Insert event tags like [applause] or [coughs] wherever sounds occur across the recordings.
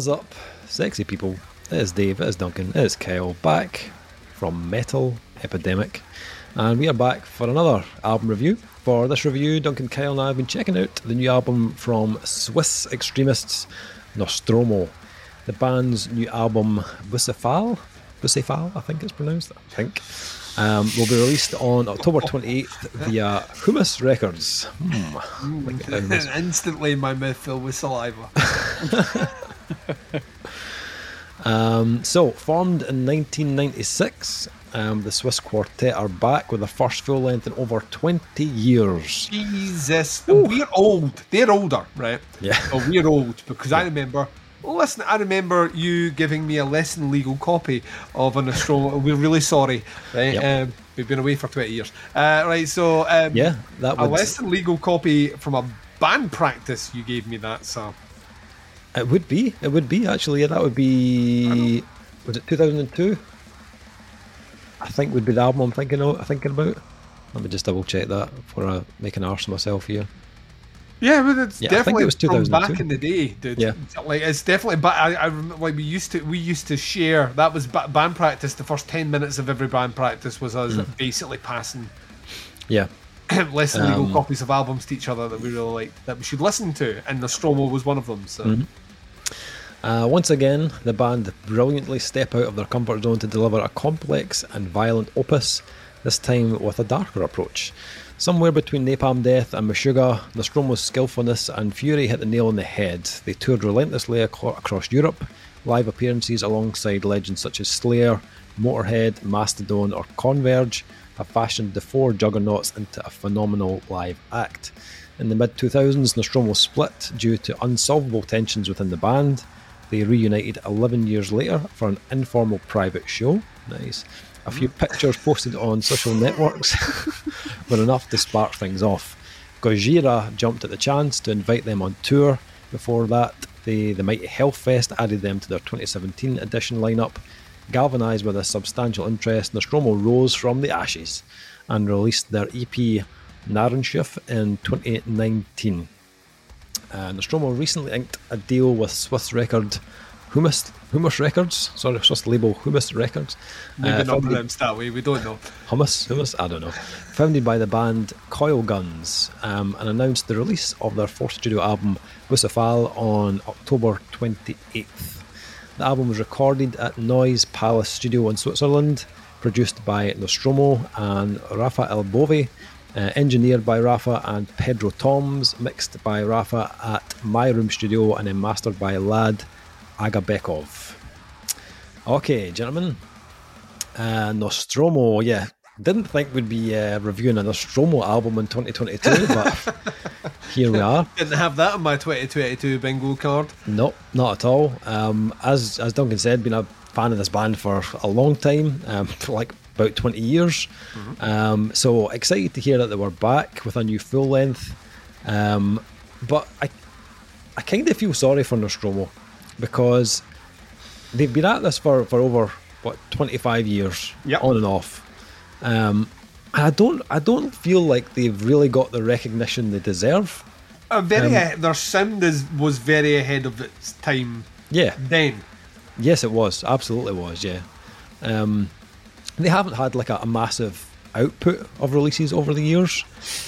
Is up, sexy people? It is Dave, it is Duncan, it is Kyle, back from Metal Epidemic. And we are back for another album review. For this review, Duncan, Kyle, and I have been checking out the new album from Swiss extremists Nostromo. The band's new album, Bucephale, Bucephale, I think it's pronounced, I think, um, will be released on October 28th via Humus Records. Hmm. Like it. [laughs] Instantly, my mouth filled with saliva. [laughs] Um, so, formed in 1996, um, the Swiss Quartet are back with their first full length in over 20 years. Jesus, we're old. They're older, right? Yeah. Oh, we're old because I remember. Listen, I remember you giving me a less than legal copy of an Nostromo. [laughs] We're really sorry, right? Yep. Um, we've been away for 20 years. Uh, right, so um, Yeah, that a would less than legal copy from a band practice. You gave me that, so it would be it would be actually yeah, that would be was it 2002? I think would be the album I'm thinking of, thinking about. Let me just double check that before I make an arse of myself here. Yeah, but it's Yeah, I think definitely it was from 2002. back in the day, dude. Yeah. like it's definitely. But I, I remember, like we used to, we used to share. That was band practice. The first ten minutes of every band practice was us Mm. basically passing Yeah, [coughs] less than legal Um, copies of albums to each other that we really liked that we should listen to, and Nostromo was one of them. So Mm-hmm. Uh, once again, the band brilliantly step out of their comfort zone to deliver a complex and violent opus, this time with a darker approach. Somewhere between Napalm Death and Meshuggah, Nostromo's skillfulness and fury hit the nail on the head. They toured relentlessly ac- across Europe, live appearances alongside legends such as Slayer, Motorhead, Mastodon, or Converge have fashioned the four juggernauts into a phenomenal live act. In the mid 2000s, Nostromo split due to unsolvable tensions within the band. They reunited 11 years later for an informal private show. Nice. A few pictures posted on social networks [laughs] were enough to spark things off. Gojira jumped at the chance to invite them on tour. Before that, the, the Mighty Hellfest added them to their 2017 edition lineup. Galvanised with a substantial interest, Nostromo rose from the ashes and released their EP Narrenschiff in 2019. Uh, Nostromo recently inked a deal with Swiss record Humus, Humus Records, sorry, Swiss label Humus Records. maybe Uh, not pronounced that way. We don't know. Hummus, Humus, I don't know. Founded by the band Coilguns, um, and announced the release of their fourth studio album, Bucephale, on October 28th. The album was recorded at Noise Palace Studio in Switzerland, produced by Nostromo and Rafael Bove, uh, engineered by Rafa and Pedro Toms, mixed by Rafa at My Room Studio, and then mastered by Lad Agabekov. Okay, gentlemen, uh, Nostromo, yeah. Didn't think we'd be uh, reviewing a Nostromo album in 2022, [laughs] but here we are. Didn't have that on my 2022 bingo card. No, not at all. Um, as as Duncan said, been a fan of this band for a long time, um, [laughs] for like about 20 years. Um, so excited to hear that they were back with a new full length. Um, but I, I kind of feel sorry for Nostromo because they've been at this for, for over what 25 years, Yep. on and off. Um, and I don't I don't feel like they've really got the recognition they deserve. Uh, very Um, their sound is was very ahead of its time Yeah, then. Yes, it was. Absolutely was. Yeah. Um, they haven't had like a, a massive output of releases over the years,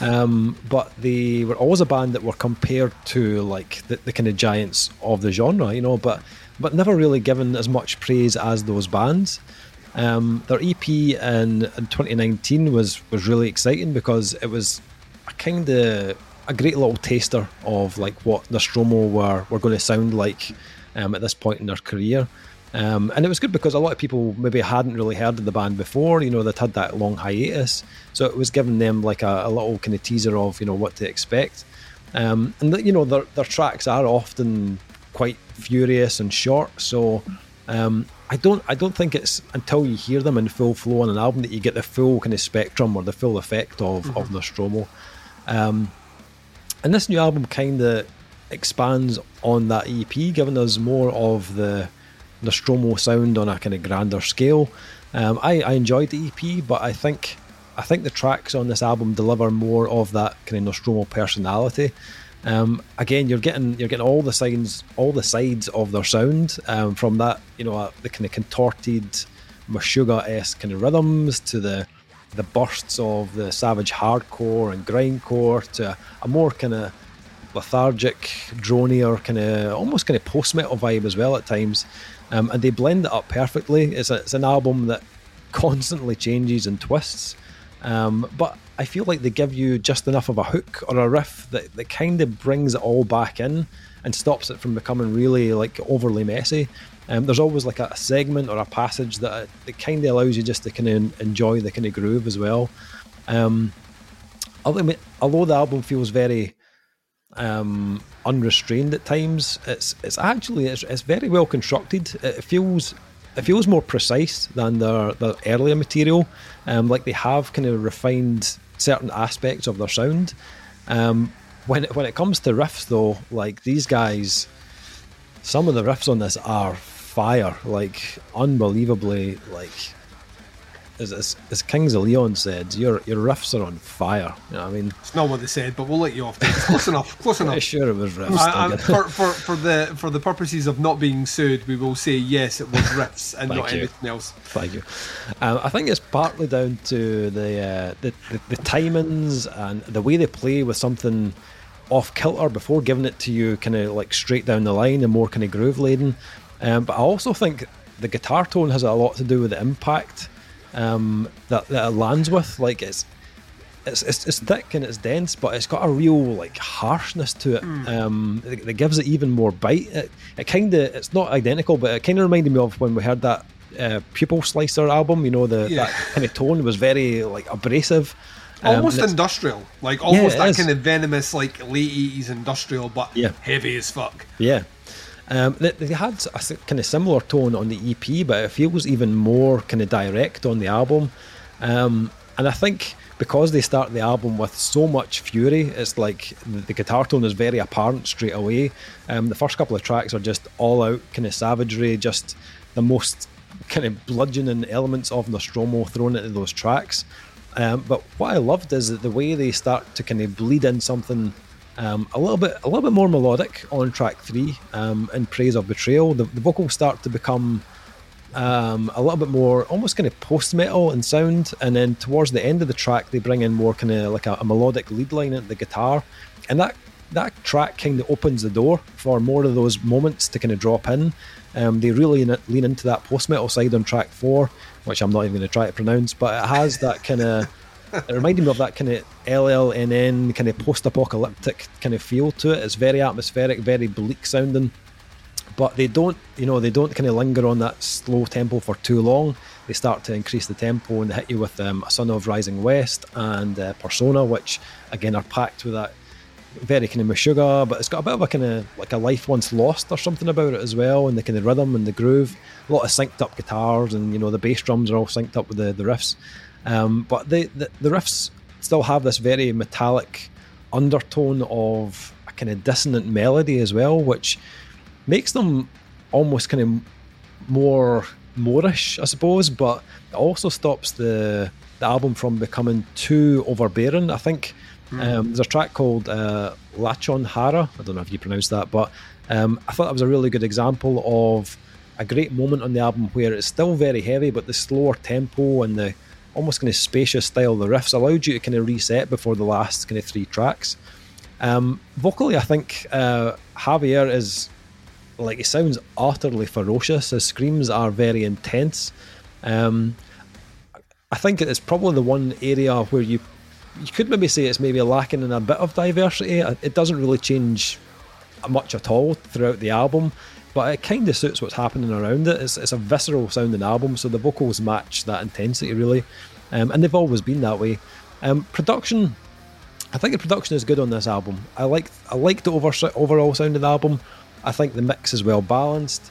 um, but they were always a band that were compared to like the, the kind of giants of the genre, you know, but but never really given as much praise as those bands. Um, their EP in, in 2019 was was really exciting because it was a kind of a great little taster of like what Nostromo were were going to sound like um, at this point in their career. Um, and it was good because a lot of people maybe hadn't really heard of the band before. You know, they'd had that long hiatus, so it was giving them like a, a little kind of teaser of you know what to expect. Um, and that, you know their their tracks are often quite furious and short, so um, I don't I don't think it's until you hear them in full flow on an album that you get the full kind of spectrum or the full effect of of Nostromo. Um, and this new album kind of expands on that EP, giving us more of the Nostromo sound on a kind of grander scale. Um, I, I enjoyed the EP, but I think I think the tracks on this album deliver more of that kind of Nostromo personality. Um, again, you're getting you're getting all the signs, all the sides of their sound um, from that. You know, uh, the kind of contorted, Meshuggah esque kind of rhythms to the the bursts of the savage hardcore and grindcore to a more kind of lethargic, drony or kind of almost kind of post metal vibe as well at times. Um, and they blend it up perfectly. It's, a, it's an album that constantly changes and twists. Um, but I feel like they give you just enough of a hook or a riff that, that kind of brings it all back in and stops it from becoming really like overly messy. Um, there's always like a, segment or a passage that, that kind of allows you just to kind of enjoy the kind of groove as well. Um, although the album feels very um, unrestrained at times, it's it's actually it's, it's very well constructed. It feels it feels more precise than their, their earlier material. Um, like they have kind of refined certain aspects of their sound. Um, when it, when it comes to riffs, though, like these guys, some of the riffs on this are fire, like unbelievably, like as, as, as Kings of Leon said, your your riffs are on fire. You know I mean, it's not what they said, but we'll let you off. Close enough. Close enough. Sure, it was riffs. I, I, for, for, for the for the purposes of not being sued, we will say yes, it was riffs and not you. anything else. Thank you. Um, I think it's partly down to the, uh, the, the the timings and the way they play with something off kilter before giving it to you, kind of like straight down the line and more kind of groove laden. Um, but I also think the guitar tone has a lot to do with the impact um, that, that it lands with. Like it's, it's it's it's thick and it's dense, but it's got a real like harshness to it. Mm. Um, it, it, gives it even more bite. It, it kind of it's not identical, but it kind of reminded me of when we heard that uh, Pupil Slicer album. You know, the yeah. that kind of tone was very like abrasive. Um, almost industrial, like almost yeah, that is. kind of venomous, like late eighties industrial, but yeah. heavy as fuck. Yeah, um, they, they, had a kind of similar tone on the EP, but it feels even more kind of direct on the album. Um, and I think because they start the album with so much fury, it's like the, the guitar tone is very apparent straight away. Um, the first couple of tracks are just all out kind of savagery, just the most kind of bludgeoning elements of Nostromo thrown into those tracks. Um, but what I loved is that the way they start to kind of bleed in something um, a little bit, a little bit more melodic on track three. Um, in praise of betrayal, the, the vocals start to become um, a little bit more, almost kind of post metal in sound, and then towards the end of the track, they bring in more kind of like a, a melodic lead line at the guitar, and that that track kind of opens the door for more of those moments to kind of drop in. Um, they really lean into that post metal side on track four, which I'm not even going to try to pronounce, but it has that kind of it reminded me of that kind of LLNN kind of post-apocalyptic kind of feel to it. It's very atmospheric, very bleak sounding, but they don't, you know, they don't kind of linger on that slow tempo for too long. They start to increase the tempo and they hit you with um, a Son of Rising West and uh, Persona, which again are packed with that very kind of Meshuggah, but it's got a bit of a kind of like a life once lost or something about it as well, and the kind of rhythm and the groove. A lot of synced up guitars, and you know the bass drums are all synced up with the, the riffs. Um, but the, the, the riffs still have this very metallic undertone of a kind of dissonant melody as well, which makes them almost kind of more moreish, I suppose. But it also stops the the album from becoming too overbearing. I think mm. um, there's a track called uh, Lachon Hara. I don't know if you pronounce that, but um, I thought that was a really good example of a great moment on the album where it's still very heavy, but the slower tempo and the almost kind of spacious style the riffs allowed you to kind of reset before the last kind of three tracks. Um, vocally, I think uh, Javier is like he sounds utterly ferocious. His screams are very intense. Um, I think it's probably the one area where you you could maybe say it's maybe lacking in a bit of diversity. It doesn't really change much at all throughout the album but it kind of suits what's happening around it. It's, it's a visceral sounding album, so the vocals match that intensity really, um, and they've always been that way. Um, production, I think the production is good on this album. I like I like the over, overall sound of the album. I think the mix is well balanced.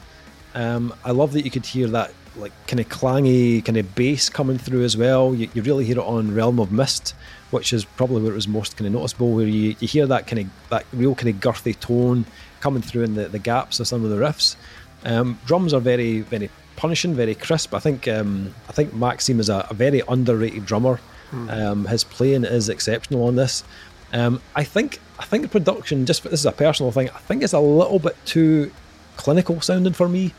Um, I love that you could hear that like kind of clangy kind of bass coming through as well. You, you, really hear it on Realm of Mist, which is probably where it was most kind of noticeable, where you, you hear that kind of that real kind of girthy tone coming through in the, the gaps of some of the riffs. Um, drums are very very punishing, very crisp. I think um, I think Maxime is a, a very underrated drummer. Mm. Um, his playing is exceptional on this. Um, I think I think the production, just this is a personal thing, I think it's a little bit too clinical sounding for me.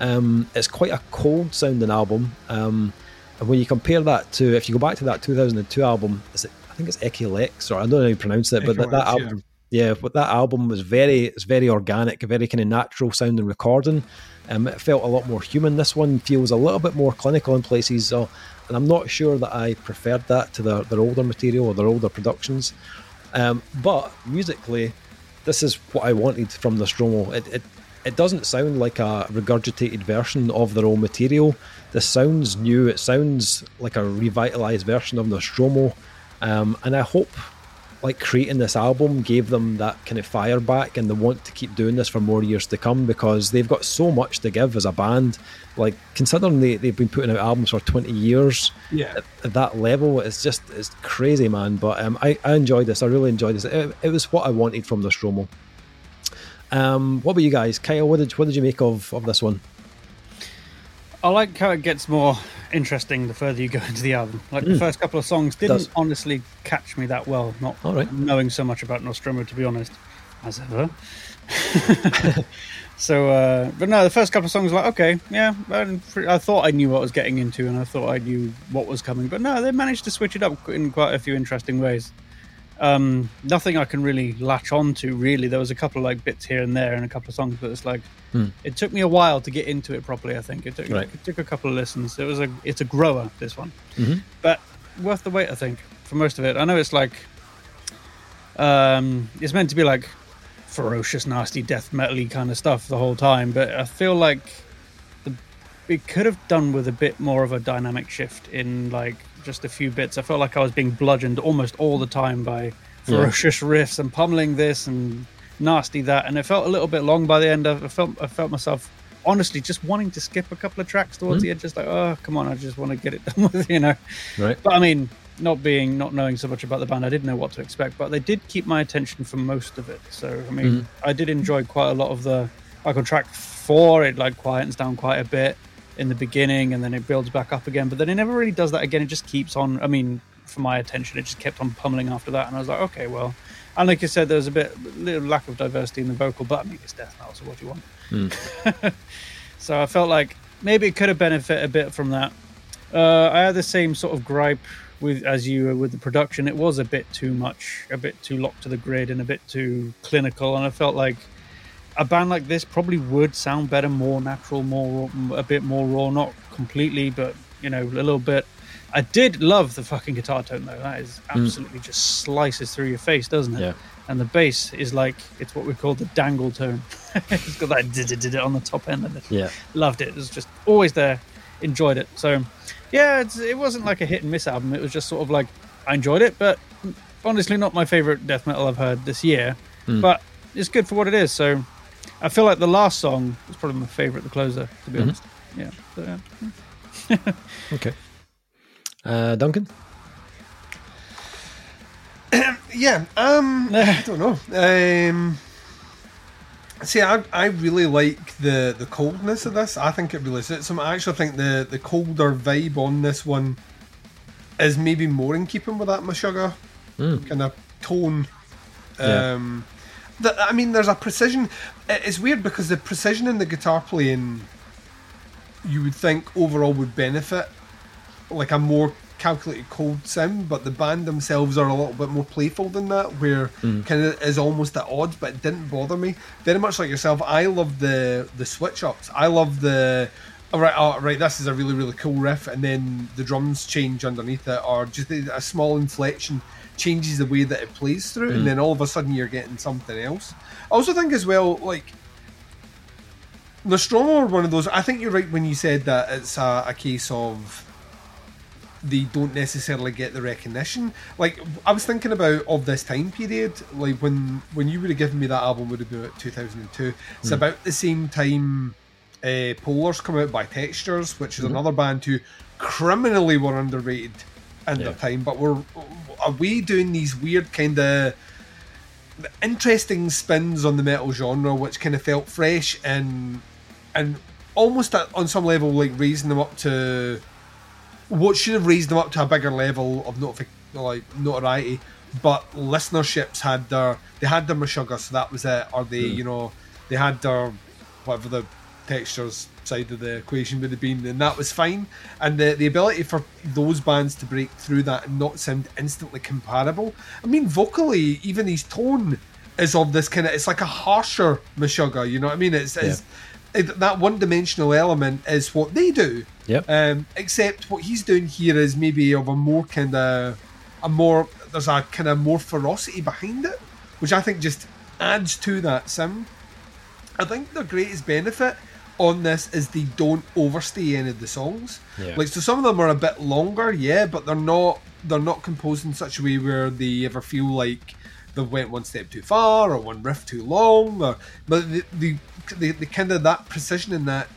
Um, it's quite a cold sounding album. Um, and when you compare that to, if you go back to that 2002 album, is it, I think it's Ecce Lex, or I don't know how you pronounce it, but that, that album, yeah. yeah, but that album was very, it's very organic, very kind of natural sounding recording. Um, it felt a lot more human. This one feels a little bit more clinical in places. So, and I'm not sure that I preferred that to their, their older material or their older productions. Um, but musically, this is what I wanted from the Nostromo. It, it it doesn't sound like a regurgitated version of their own material. This sounds new. It sounds like a revitalized version of Nostromo. Um, and I hope, like creating this album, gave them that kind of fire back, and they want to keep doing this for more years to come because they've got so much to give as a band. Like considering they they've been putting out albums for twenty years, yeah, at, at that level, it's just it's crazy, man. But um, I I enjoyed this. I really enjoyed this. It, it was what I wanted from Nostromo. Um, what about you guys, Kyle? What did what did you make of of this one? I like how it gets more interesting the further you go [laughs] into the album. Like mm. the hmm. first couple of songs didn't honestly catch me that well, not knowing so much about Nostromo to be honest, as ever. [laughs] so, uh, but no, the first couple of songs were like, okay, yeah, I thought I knew what I was getting into and I thought I knew what was coming, but no, they managed to switch it up in quite a few interesting ways um, nothing I can really latch on to. Really, there was a couple of like bits here and there, and a couple of songs, but it's like hmm. it took me a while to get into it properly. I think it took, right. it took a couple of listens. It was a it's a grower this one, mm-hmm. but worth the wait. I think for most of it. I know it's like um, it's meant to be like ferocious, nasty, death metally kind of stuff the whole time, but I feel like it could have done with a bit more of a dynamic shift in like just a few bits. I felt like I was being bludgeoned almost all the time by ferocious yeah. [laughs] riffs and pummeling this and nasty that, and it felt a little bit long by the end. I felt I felt myself honestly just wanting to skip a couple of tracks towards mm the end, just like oh come on, I just want to get it [laughs] done with, you know. Right. But I mean, not being not knowing so much about the band, I didn't know what to expect, but they did keep my attention for most of it. So I mean, mm I did enjoy quite a lot of the like on track four, it like quietens down quite a bit in the beginning and then it builds back up again. But then it never really does that again. It just keeps on. I mean, for my attention, it just kept on pummeling after that. And I was like, okay, well. And like you said, there was a bit little lack of diversity in the vocal, but I mean, it's death metal, so what do you want? Mm. [laughs] so I felt like maybe it could have benefited a bit from that. Uh, I had the same sort of gripe with as you with the production. It was a bit too much, a bit too locked to the grid, and a bit too clinical. And I felt like a band like this probably would sound better, more natural, more a bit more raw. Not completely, but you know, a little bit. I did love the fucking guitar tone though. That is mm. absolutely mm. just slices through your face, doesn't it? Yeah. And the bass is like it's what we call the dangle tone. [laughs] it's got that did it on the top end of it. Yeah. Loved it. It was just always there. Enjoyed it. So yeah, it wasn't like a hit and miss album. It was just sort of like I enjoyed it, but honestly, not my favorite death metal I've heard this year. Mm. But it's good for what it is. So I feel like the last song was probably my favorite, the closer, to be mm-hmm. honest. Yeah. So, yeah. [laughs] okay. Uh, Duncan? [coughs] yeah. Um, I don't know. Um, see, I, I really like the, the coldness of this. I think it really suits them. I actually think the, the colder vibe on this one is maybe more in keeping with that Meshuggah mm. kind of tone. Um, the, I mean, there's a precision. It's weird because the precision in the guitar playing, you would think overall would benefit like a more calculated cold sound, but the band themselves are a little bit more playful than that, where mm. kind of is almost at odds, but it didn't bother me. Very much like yourself, I love the the switch ups. I love the all right, oh, right, this is a really really cool riff, and then the drums change underneath it, or just a small inflection changes the way that it plays through, mm. and then all of a sudden you're getting something else. I also think as well, like Nostromo are one of those. I think you're right when you said that it's a, a case of they don't necessarily get the recognition. Like I was thinking about of this time period, like when when you would have given me that album would have been about 2002. It's mm. about the same time uh, Polars come out by Textures, which is mm another band who criminally were underrated in yeah. their time, but we're are we doing these weird kind of interesting spins on the metal genre, which kind of felt fresh and and almost at, on some level like raising them up to what should have raised them up to a bigger level of notifi- like notoriety but listenerships had their they had their Meshuggah, so that was it. Or they, Mm. you know, they had their whatever the textures side of the equation would have been, and that was fine. And the the ability for those bands to break through that and not sound instantly comparable. I mean, vocally, even his tone is of this kind of it's like a harsher Meshuggah. You know what I mean? It's, it's it, that one dimensional element is what they do. Yep. Um, except what he's doing here is maybe of a more kind of a more there's a kind of more ferocity behind it, which I think just adds to that sound. I think the greatest benefit on this is they don't overstay any of the songs. Yeah. Like so, some of them are a bit longer, yeah, but they're not they're not composed in such a way where they ever feel like they went one step too far or one riff too long, or but the the, the, the kind of that precision in that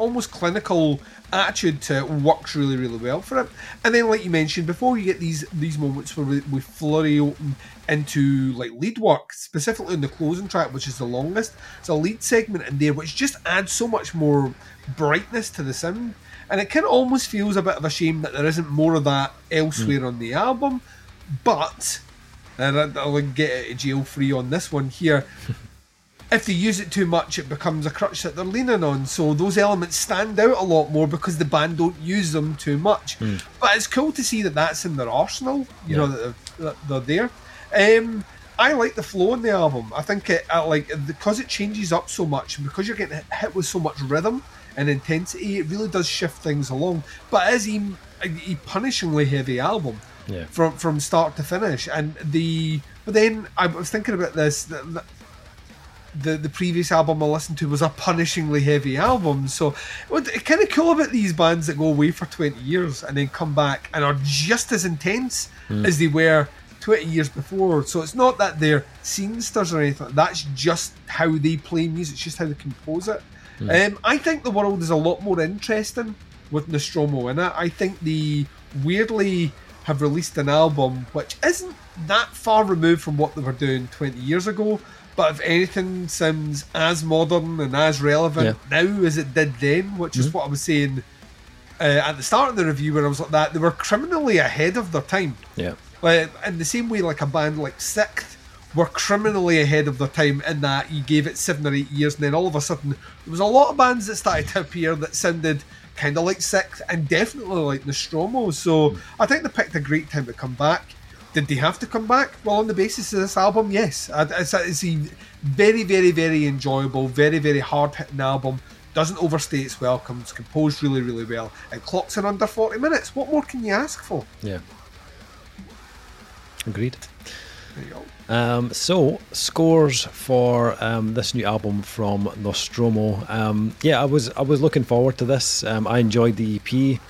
almost clinical attitude to it works really really well for it. And then like you mentioned before you get these these moments where we, we flurry into like lead work specifically in the closing track which is the longest. It's a lead segment in there which just adds so much more brightness to the sound. And it kind of almost feels a bit of a shame that there isn't more of that elsewhere hmm. on the album but and I- I'll get of jail free on this one here [laughs] if they use it too much, it becomes a crutch that they're leaning on. So those elements stand out a lot more because the band don't use them too much. But it's cool to see that that's in their arsenal. You know that they're, that they're there. Um, I like the flow in the album. I think it I like because it changes up so much and because you're getting hit with so much rhythm and intensity. It really does shift things along. But it is a, a punishingly heavy album Yeah. from from start to finish. And the but then I was thinking about this. The, the, the, the previous album I listened to was a punishingly heavy album, so what- it's kind of cool about these bands that go away for twenty years and then come back and are just as intense as they were twenty years before. So it's not that they're scenesters or anything. That's just how they play music. It's just how they compose it. Um, I think the world is a lot more interesting with Nostromo in it. I think the weirdly have released an album which isn't that far removed from what they were doing 20 years ago, but if anything sounds as modern and as relevant now as it did then, which is what I was saying uh, at the start of the review when I was like that, they were criminally ahead of their time. Yeah. Like, in the same way, like a band like SikTh were criminally ahead of their time in that you gave it seven or eight years, and then all of a sudden there was a lot of bands that started to appear that sounded kind of like SikTh and definitely like Nostromo. So I think they picked a great time to come back. Did they have to come back? Well, on the basis of this album, yes. It's a, it's a very, very, very enjoyable, very, very hard hitting album. Doesn't overstay its welcome. It's composed really, really well. It clocks in under 40 minutes. What more can you ask for? Yeah. Agreed. There you go. Um, so scores for um, this new album from Nostromo. Um, yeah, I was I was looking forward to this. Um, I enjoyed the EP,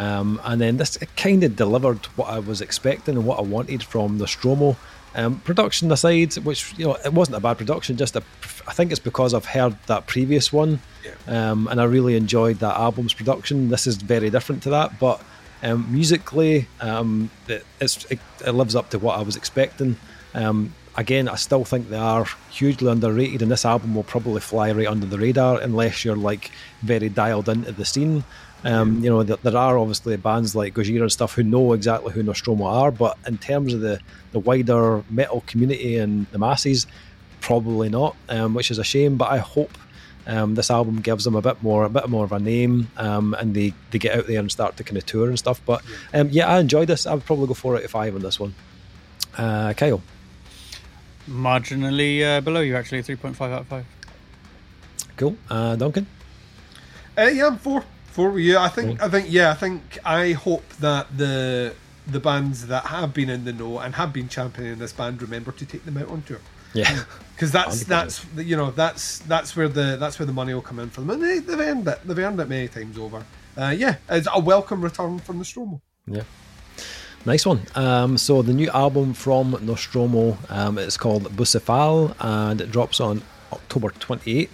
um, and then this kind of delivered what I was expecting and what I wanted from Nostromo. Um, production aside, which you know it wasn't a bad production, just a, I think it's because I've heard that previous one, um, and I really enjoyed that album's production. This is very different to that, but um, musically, um, it, it's, it, it lives up to what I was expecting. Um, again, I still think they are hugely underrated, and this album will probably fly right under the radar unless you're like very dialed into the scene. Um, you know, there, there are obviously bands like Gojira and stuff who know exactly who Nostromo are, but in terms of the, the wider metal community and the masses, probably not, um, which is a shame. But I hope um, this album gives them a bit more, a bit more of a name, um, and they, they get out there and start to kind of tour and stuff. But um, yeah, I enjoyed this. I would probably go four out of five on this one. Uh, Kyle, Marginally uh, below you, actually, 3.5 out of 5. cool. Uh, Duncan, Uh, yeah, I'm four. Four. Yeah, I think. I think. Yeah, I think. I hope that the the bands that have been in the know and have been championing this band remember to take them out on tour yeah, because that's 100%. that's you know that's that's where the that's where the money will come in for them and they, they've earned it. They've earned it many times over. Uh, yeah, it's a welcome return from the Stromo. yeah. Nice one. Um, so the new album from Nostromo, um, it's called Bucephale, and it drops on October 28th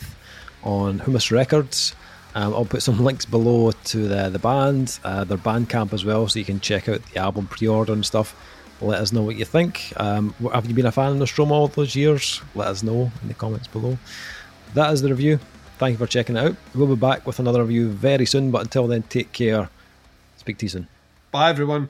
on Humus Records. Um, I'll put some links below to the the band, uh, their Bandcamp as well, so you can check out the album pre-order and stuff. Let us know what you think. Um, have you been a fan of Nostromo all those years? Let us know in the comments below. That is the review. Thank you for checking it out. We'll be back with another review very soon, but until then, take care. Speak to you soon. Bye everyone.